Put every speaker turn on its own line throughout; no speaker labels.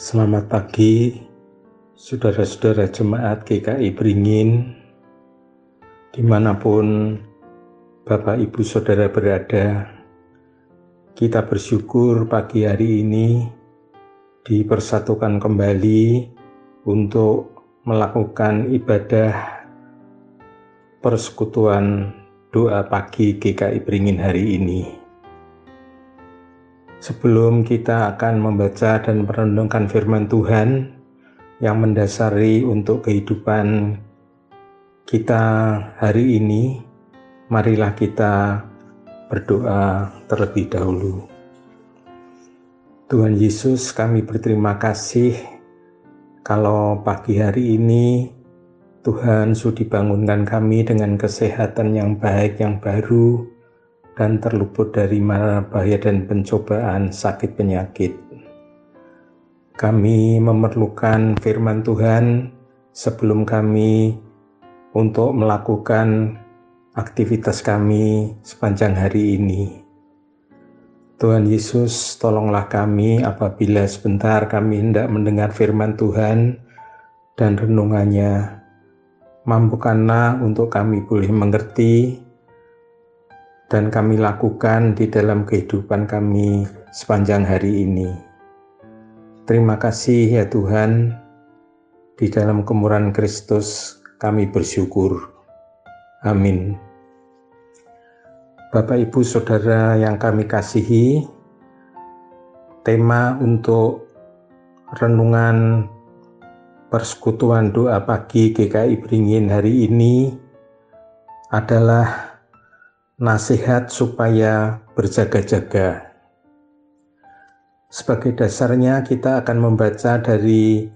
Selamat pagi, saudara-saudara jemaat GKI Beringin, di mana pun Bapak Ibu Saudara berada. Kita bersyukur pagi hari ini dipersatukan kembali untuk melakukan ibadah persekutuan doa pagi GKI Beringin hari ini. Sebelum kita akan membaca dan merenungkan firman Tuhan yang mendasari untuk kehidupan kita hari ini, marilah kita berdoa terlebih dahulu. Tuhan Yesus, kami berterima kasih kalau pagi hari ini Tuhan sudah dibangunkan kami dengan kesehatan yang baik, yang baru, dan terluput dari mara bahaya dan pencobaan sakit penyakit. Kami memerlukan firman Tuhan sebelum kami untuk melakukan aktivitas kami sepanjang hari ini. Tuhan Yesus, tolonglah kami apabila sebentar kami hendak mendengar firman Tuhan dan renungannya. Mampukanlah untuk kami boleh mengerti dan kami lakukan di dalam kehidupan kami sepanjang hari ini. Terima kasih ya Tuhan, di dalam kemurahan Kristus kami bersyukur. Amin. Bapak, Ibu, Saudara yang kami kasihi, tema untuk renungan persekutuan doa pagi GKI Beringin hari ini adalah nasihat supaya berjaga-jaga. Sebagai dasarnya kita akan membaca dari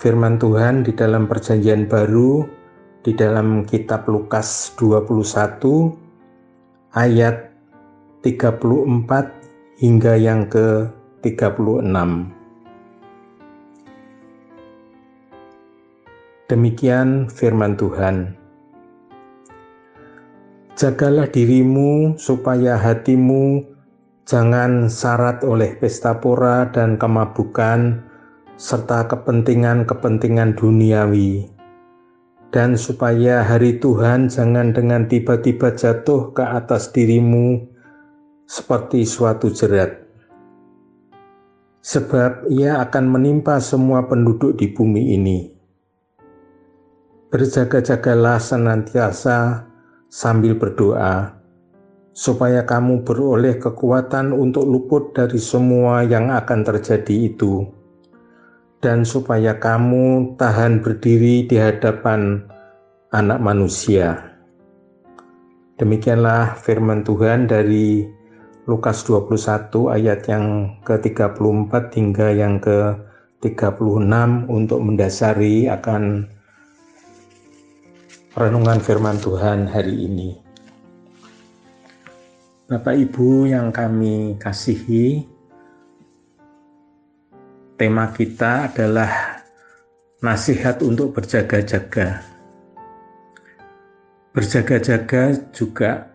firman Tuhan di dalam perjanjian baru di dalam kitab Lukas 21 ayat 34 hingga yang ke 36. Demikian firman Tuhan. Jagalah dirimu supaya hatimu jangan syarat oleh pesta pora dan kemabukan serta kepentingan-kepentingan duniawi. Dan supaya hari Tuhan jangan dengan tiba-tiba jatuh ke atas dirimu seperti suatu jerat. Sebab ia akan menimpa semua penduduk di bumi ini. Berjaga-jagalah senantiasa sambil berdoa, supaya kamu beroleh kekuatan untuk luput dari semua yang akan terjadi itu, dan supaya kamu tahan berdiri di hadapan Anak Manusia. Demikianlah firman Tuhan dari Lukas 21 ayat yang ke-34 hingga yang ke-36 untuk mendasari akan renungan firman Tuhan hari ini. Bapak Ibu yang kami kasihi, tema kita adalah nasihat untuk berjaga-jaga. Berjaga-jaga juga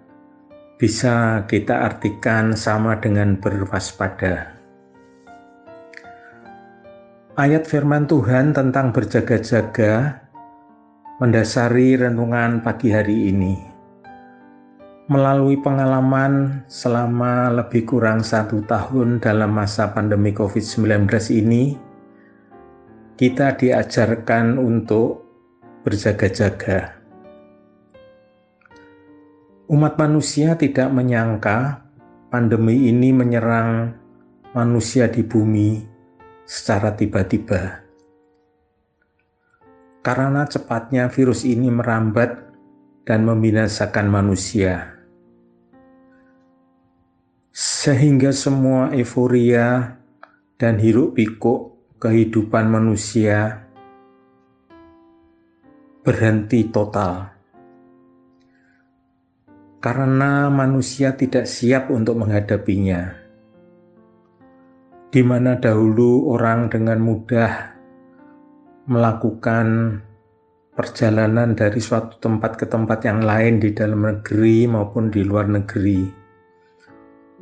bisa kita artikan sama dengan berwaspada. Ayat firman Tuhan tentang berjaga-jaga mendasari renungan pagi hari ini. Melalui pengalaman selama lebih kurang satu tahun dalam masa pandemi COVID-19 ini, kita diajarkan untuk berjaga-jaga. Umat manusia tidak menyangka pandemi ini menyerang manusia di bumi secara tiba-tiba karena cepatnya virus ini merambat dan membinasakan manusia. Sehingga semua euforia dan hiruk pikuk kehidupan manusia berhenti total. Karena manusia tidak siap untuk menghadapinya. Di mana dahulu orang dengan mudah melakukan perjalanan dari suatu tempat ke tempat yang lain di dalam negeri maupun di luar negeri.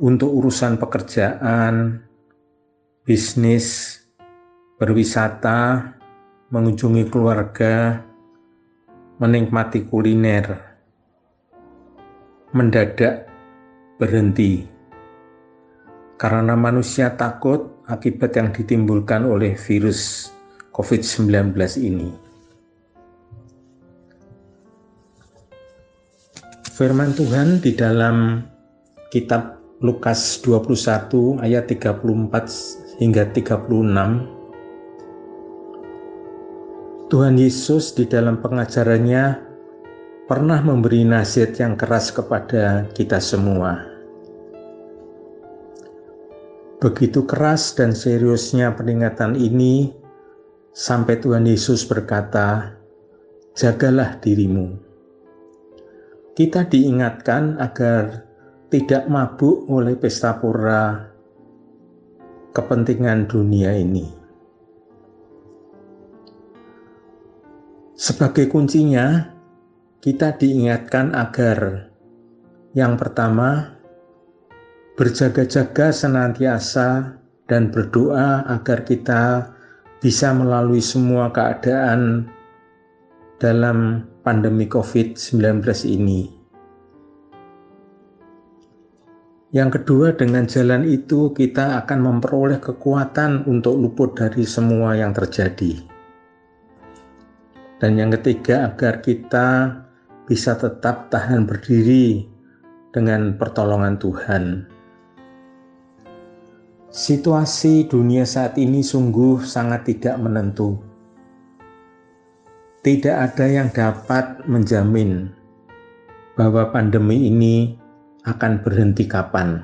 Untuk urusan pekerjaan, bisnis, berwisata, mengunjungi keluarga, menikmati kuliner, mendadak berhenti. Karena manusia takut akibat yang ditimbulkan oleh virus COVID-19 ini. Firman Tuhan di dalam kitab Lukas 21 ayat 34 hingga 36 Tuhan Yesus di dalam pengajarannya pernah memberi nasihat yang keras kepada kita semua. Begitu keras dan seriusnya peringatan ini sampai Tuhan Yesus berkata, "Jagalah dirimu." Kita diingatkan agar tidak mabuk oleh pesta pora kepentingan dunia ini. Sebagai kuncinya, kita diingatkan agar yang pertama berjaga-jaga senantiasa dan berdoa agar kita bisa melalui semua keadaan dalam pandemi COVID-19 ini. Yang kedua, dengan jalan itu kita akan memperoleh kekuatan untuk luput dari semua yang terjadi. Dan yang ketiga, agar kita bisa tetap tahan berdiri dengan pertolongan Tuhan. Situasi dunia saat ini sungguh sangat tidak menentu. Tidak ada yang dapat menjamin bahwa pandemi ini akan berhenti kapan.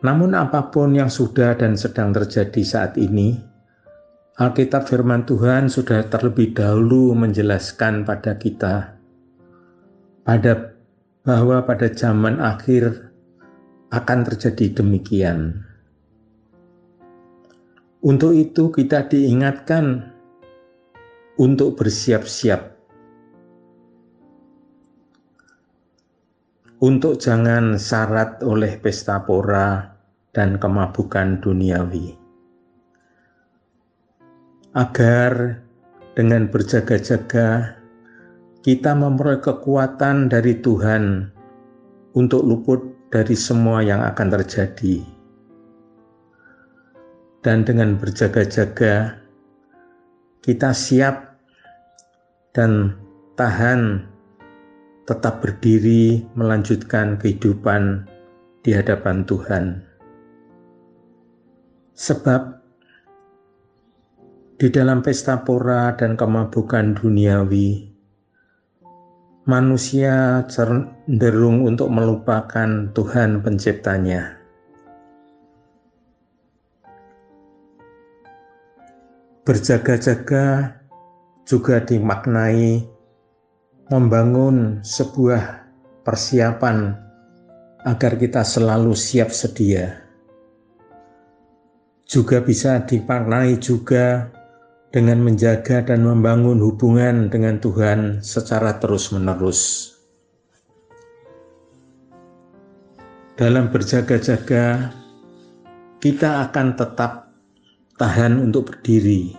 Namun, apa pun yang sudah dan sedang terjadi saat ini, Alkitab firman Tuhan sudah terlebih dahulu menjelaskan pada kita pada bahwa pada zaman akhir akan terjadi demikian. Untuk itu kita diingatkan untuk bersiap-siap untuk jangan syarat oleh pesta pora dan kemabukan duniawi. Agar dengan berjaga-jaga kita memperoleh kekuatan dari Tuhan untuk luput dari semua yang akan terjadi. Dan dengan berjaga-jaga kita siap dan tahan tetap berdiri melanjutkan kehidupan di hadapan Tuhan. Sebab di dalam pesta pora dan kemabukan duniawi, manusia cenderung untuk melupakan Tuhan penciptanya. Berjaga-jaga juga dimaknai membangun sebuah persiapan agar kita selalu siap sedia. Juga bisa dimaknai juga dengan menjaga dan membangun hubungan dengan Tuhan secara terus-menerus. Dalam berjaga-jaga, kita akan tetap tahan untuk berdiri.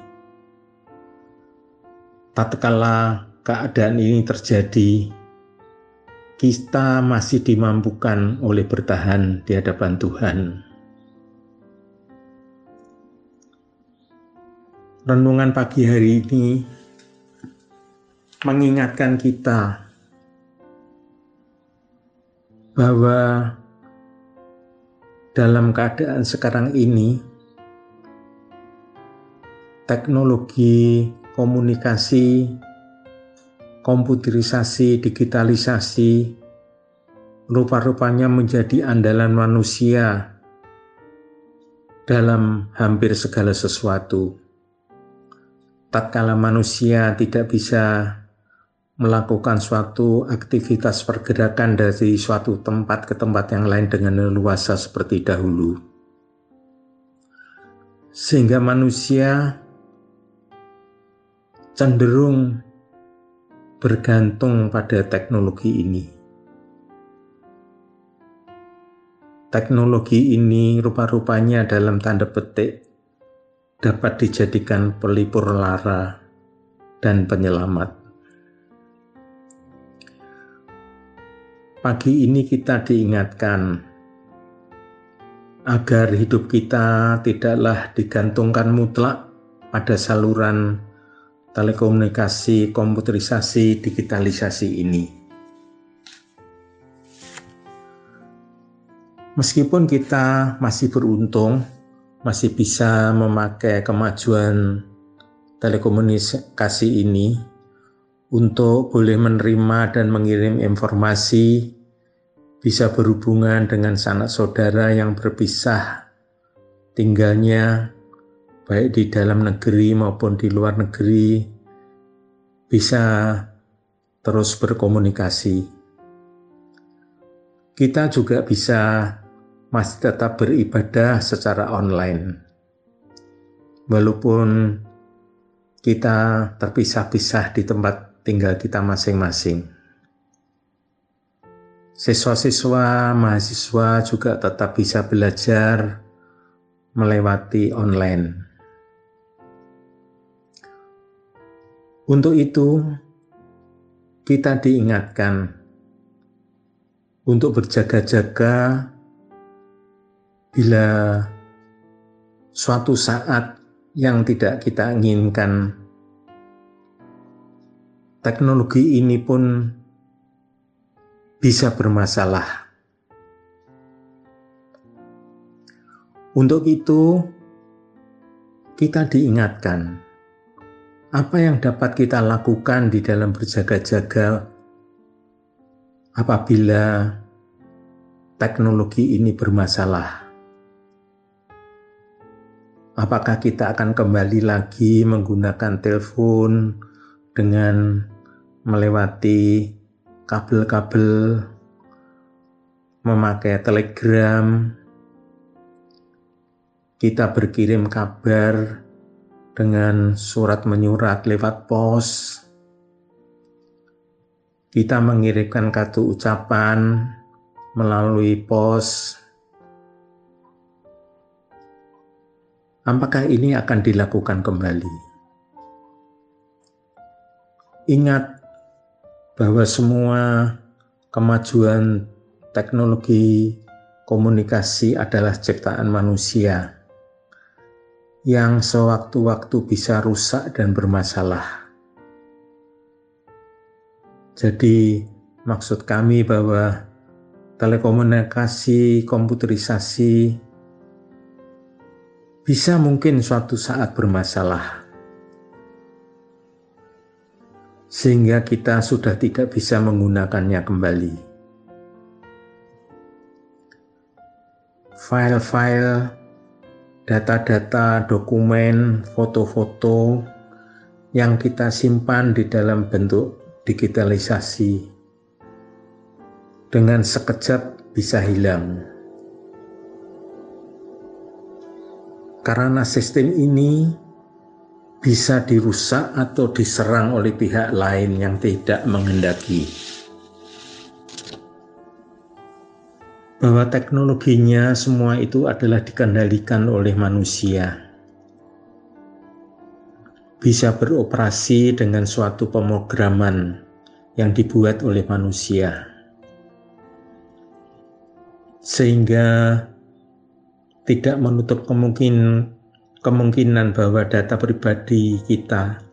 Tatkala keadaan ini terjadi, kita masih dimampukan oleh bertahan di hadapan Tuhan. Renungan pagi hari ini mengingatkan kita bahwa dalam keadaan sekarang ini, teknologi komunikasi komputerisasi, digitalisasi, rupa-rupanya menjadi andalan manusia dalam hampir segala sesuatu. Tatkala manusia tidak bisa melakukan suatu aktivitas pergerakan dari suatu tempat ke tempat yang lain dengan leluasa seperti dahulu. Sehingga manusia cenderung bergantung pada teknologi ini. teknologi ini rupa-rupanya dalam tanda petik dapat dijadikan pelipur lara dan penyelamat. Pagi ini kita diingatkan agar hidup kita tidaklah digantungkan mutlak pada saluran telekomunikasi, komputerisasi, digitalisasi ini. Meskipun kita masih beruntung, masih bisa memakai kemajuan telekomunikasi ini untuk boleh menerima dan mengirim informasi, bisa berhubungan dengan sanak saudara yang berpisah tinggalnya baik di dalam negeri maupun di luar negeri, bisa terus berkomunikasi. Kita juga bisa masih tetap beribadah secara online. Walaupun kita terpisah-pisah di tempat tinggal kita masing-masing. Siswa-siswa, mahasiswa juga tetap bisa belajar melewati online. Untuk itu, kita diingatkan untuk berjaga-jaga bila suatu saat yang tidak kita inginkan, teknologi ini pun bisa bermasalah. Untuk itu, kita diingatkan apa yang dapat kita lakukan di dalam berjaga-jaga apabila teknologi ini bermasalah. Apakah kita akan kembali lagi menggunakan telepon dengan melewati kabel-kabel, memakai telegram, kita berkirim kabar dengan surat menyurat lewat pos, kita mengirimkan kartu ucapan melalui pos, apakah ini akan dilakukan kembali? Ingat bahwa semua kemajuan teknologi komunikasi adalah ciptaan manusia yang sewaktu-waktu bisa rusak dan bermasalah. Jadi, maksud kami bahwa telekomunikasi, komputerisasi bisa mungkin suatu saat bermasalah, sehingga kita sudah tidak bisa menggunakannya kembali. File-file, data-data, dokumen, foto-foto yang kita simpan di dalam bentuk digitalisasi dengan sekejap bisa hilang. Karena sistem ini bisa dirusak atau diserang oleh pihak lain yang tidak menghendaki. Bahwa teknologinya semua itu adalah dikendalikan oleh manusia. Bisa beroperasi dengan suatu pemrograman yang dibuat oleh manusia. Sehingga tidak menutup kemungkinan kemungkinan bahwa data pribadi kita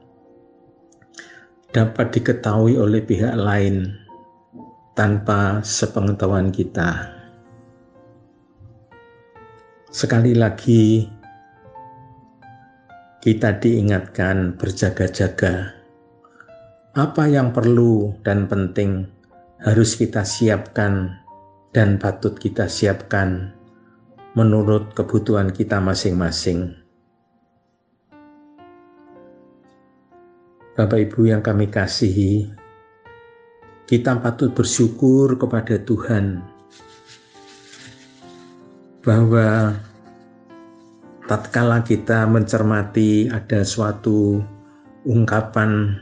dapat diketahui oleh pihak lain tanpa sepengetahuan kita. Sekali lagi, kita diingatkan berjaga-jaga. Apa yang perlu dan penting harus kita siapkan dan patut kita siapkan menurut kebutuhan kita masing-masing. Bapak Ibu yang kami kasihi, kita patut bersyukur kepada Tuhan bahwa tatkala kita mencermati ada suatu ungkapan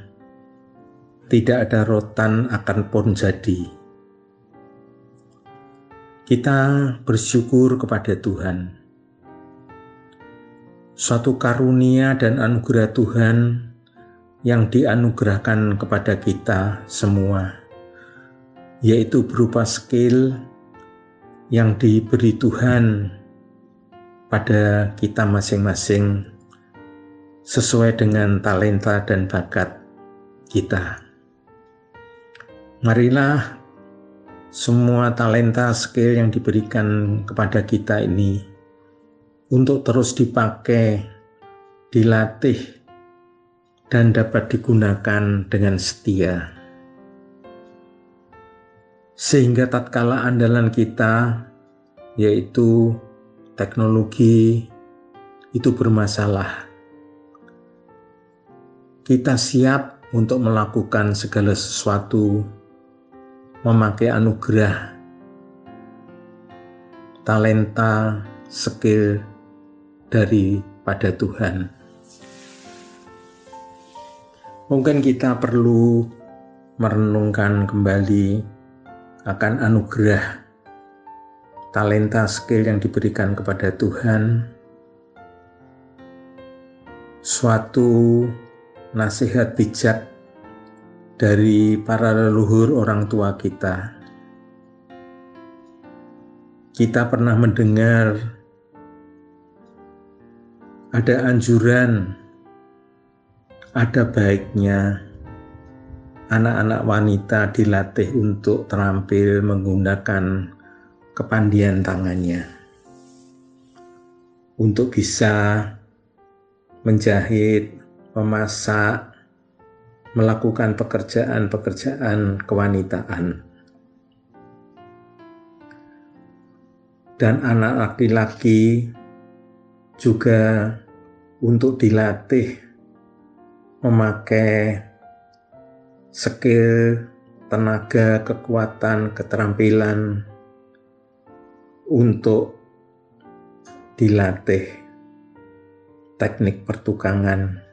tidak ada rotan akan pun jadi kita bersyukur kepada Tuhan. Suatu karunia dan anugerah Tuhan yang dianugerahkan kepada kita semua, yaitu berupa skill yang diberi Tuhan pada kita masing-masing sesuai dengan talenta dan bakat kita. Marilah semua talenta skill yang diberikan kepada kita ini untuk terus dipakai, dilatih, dan dapat digunakan dengan setia. Sehingga tatkala andalan kita yaitu teknologi itu bermasalah kita siap untuk melakukan segala sesuatu, memakai anugerah, talenta, skill daripada Tuhan. Mungkin kita perlu merenungkan kembali akan anugerah talenta skill yang diberikan kepada Tuhan, suatu nasihat bijak dari para leluhur orang tua kita. Kita pernah mendengar ada anjuran, ada baiknya anak-anak wanita dilatih untuk terampil menggunakan kepandian tangannya untuk bisa menjahit, memasak, melakukan pekerjaan-pekerjaan kewanitaan. Dan anak laki-laki juga untuk dilatih memakai skill, tenaga, kekuatan, keterampilan untuk dilatih teknik pertukangan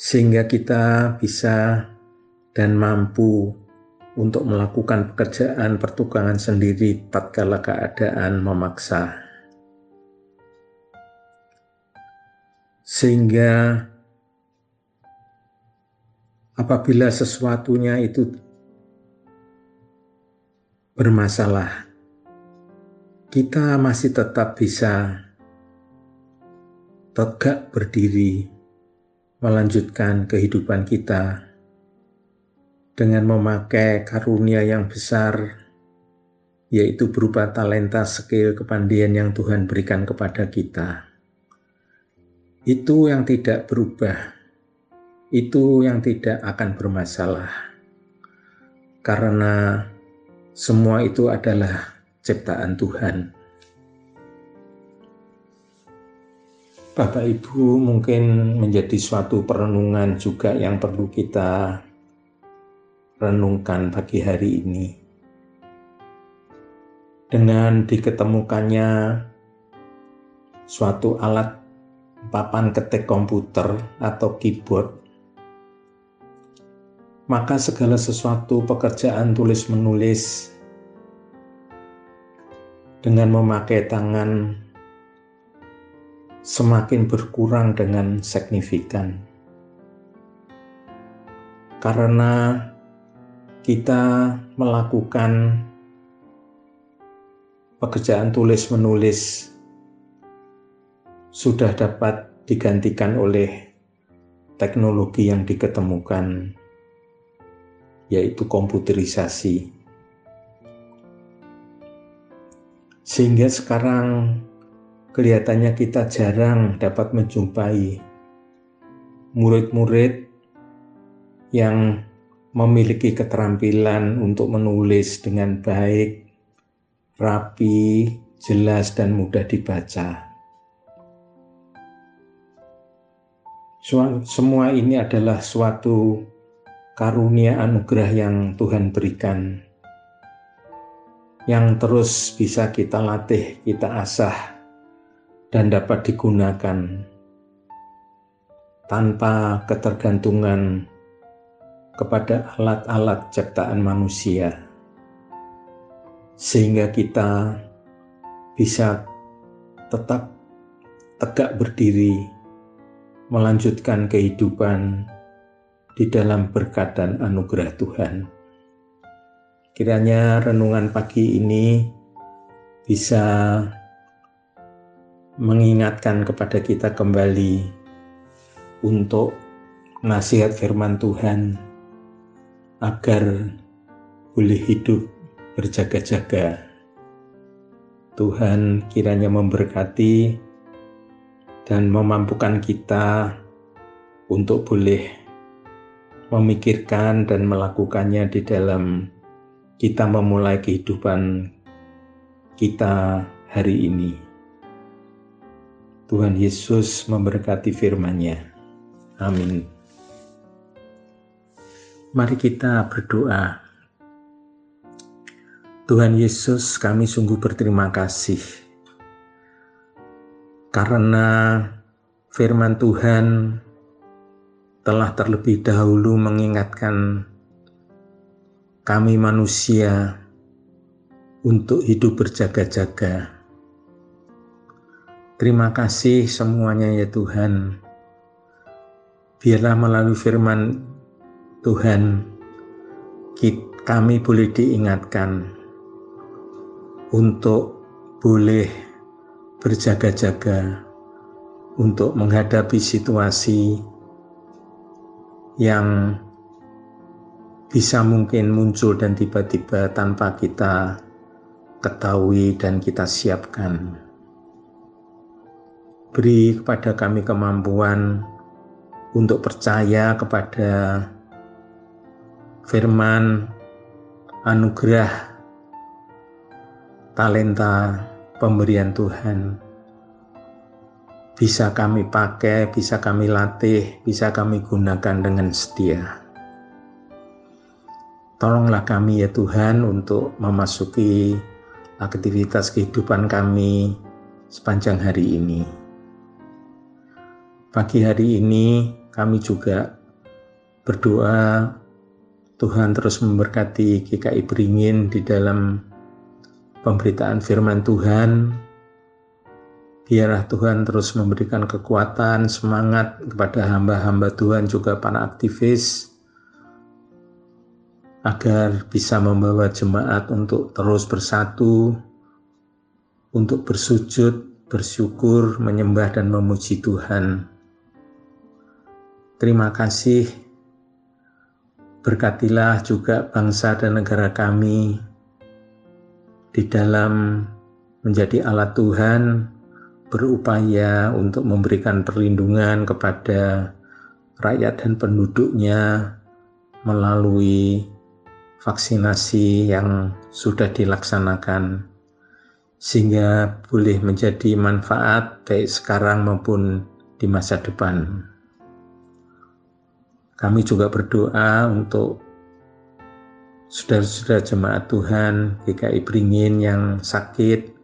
sehingga kita bisa dan mampu untuk melakukan pekerjaan pertukangan sendiri tatkala keadaan memaksa. Sehingga apabila sesuatunya itu bermasalah, kita masih tetap bisa tegak berdiri melanjutkan kehidupan kita dengan memakai karunia yang besar, yaitu berupa talenta, skill, kepandian yang Tuhan berikan kepada kita. Itu yang tidak berubah, itu yang tidak akan bermasalah, karena semua itu adalah ciptaan Tuhan. Bapak Ibu mungkin menjadi suatu perenungan juga yang perlu kita renungkan pagi hari ini. Dengan diketemukannya suatu alat papan ketik komputer atau keyboard, maka segala sesuatu pekerjaan tulis-menulis dengan memakai tangan semakin berkurang dengan signifikan. Karena kita melakukan pekerjaan tulis-menulis sudah dapat digantikan oleh teknologi yang diketemukan, yaitu komputerisasi. Sehingga sekarang kelihatannya kita jarang dapat menjumpai murid-murid yang memiliki keterampilan untuk menulis dengan baik, rapi, jelas, dan mudah dibaca. Semua ini adalah suatu karunia anugerah yang Tuhan berikan, yang terus bisa kita latih, kita asah dan dapat digunakan tanpa ketergantungan kepada alat-alat ciptaan manusia. sehingga kita bisa tetap tegak berdiri, melanjutkan kehidupan di dalam berkat dan anugerah Tuhan. Kiranya renungan pagi ini bisa mengingatkan kepada kita kembali untuk nasihat firman Tuhan agar boleh hidup berjaga-jaga. Tuhan kiranya memberkati dan memampukan kita untuk boleh memikirkan dan melakukannya di dalam kita memulai kehidupan kita hari ini. Tuhan Yesus memberkati firman-Nya. Amin. Mari kita berdoa. Tuhan Yesus, kami sungguh berterima kasih karena firman Tuhan telah terlebih dahulu mengingatkan kami manusia untuk hidup berjaga-jaga. Terima kasih semuanya ya Tuhan biarlah melalui firman Tuhan kami boleh diingatkan untuk boleh berjaga-jaga untuk menghadapi situasi yang bisa mungkin muncul dan tiba-tiba tanpa kita ketahui dan kita siapkan. Beri kepada kami kemampuan untuk percaya kepada firman anugerah talenta pemberian Tuhan bisa kami pakai, bisa kami latih, bisa kami gunakan dengan setia. Tolonglah kami ya Tuhan untuk memasuki aktivitas kehidupan kami sepanjang hari ini. Pagi hari ini kami juga berdoa Tuhan terus memberkati GKI Beringin di dalam pemberitaan firman Tuhan. Biarlah Tuhan terus memberikan kekuatan, semangat kepada hamba-hamba Tuhan juga para aktivis agar bisa membawa jemaat untuk terus bersatu, untuk bersujud, bersyukur, menyembah dan memuji Tuhan. Terima kasih. Berkatilah juga bangsa dan negara kami di dalam menjadi alat Tuhan, berupaya untuk memberikan perlindungan kepada rakyat dan penduduknya melalui vaksinasi yang sudah dilaksanakan sehingga boleh menjadi manfaat baik sekarang maupun di masa depan. Kami juga berdoa untuk saudara-saudara jemaat Tuhan GKI Beringin yang sakit.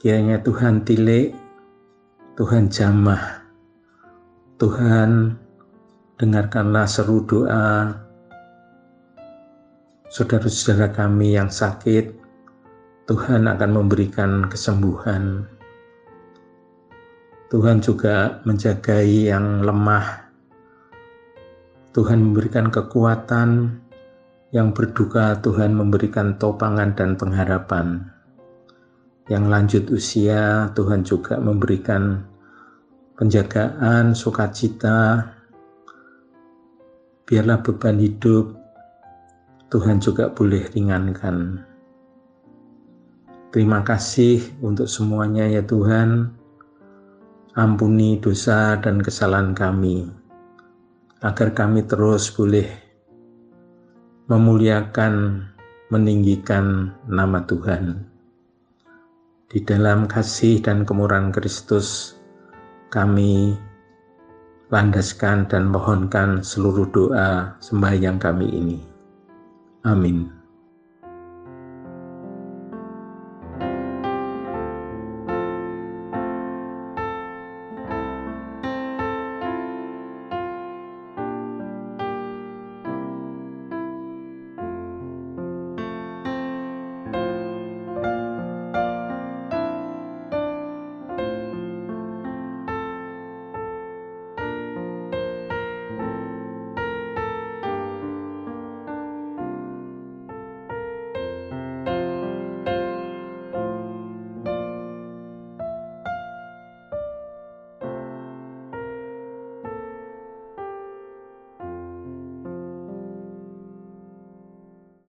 Kiranya Tuhan tilik, Tuhan jamah, Tuhan dengarkanlah seru doa saudara-saudara kami yang sakit. Tuhan akan memberikan kesembuhan. Tuhan juga menjagai yang lemah Tuhan memberikan kekuatan, yang berduka Tuhan memberikan topangan dan pengharapan. Yang lanjut usia Tuhan juga memberikan penjagaan, sukacita, biarlah beban hidup Tuhan juga boleh ringankan. Terima kasih untuk semuanya ya Tuhan. Ampuni dosa dan kesalahan kami agar kami terus boleh memuliakan, meninggikan nama Tuhan. Di dalam kasih dan kemurahan Kristus, kami landaskan dan mohonkan seluruh doa sembahyang kami ini. Amin.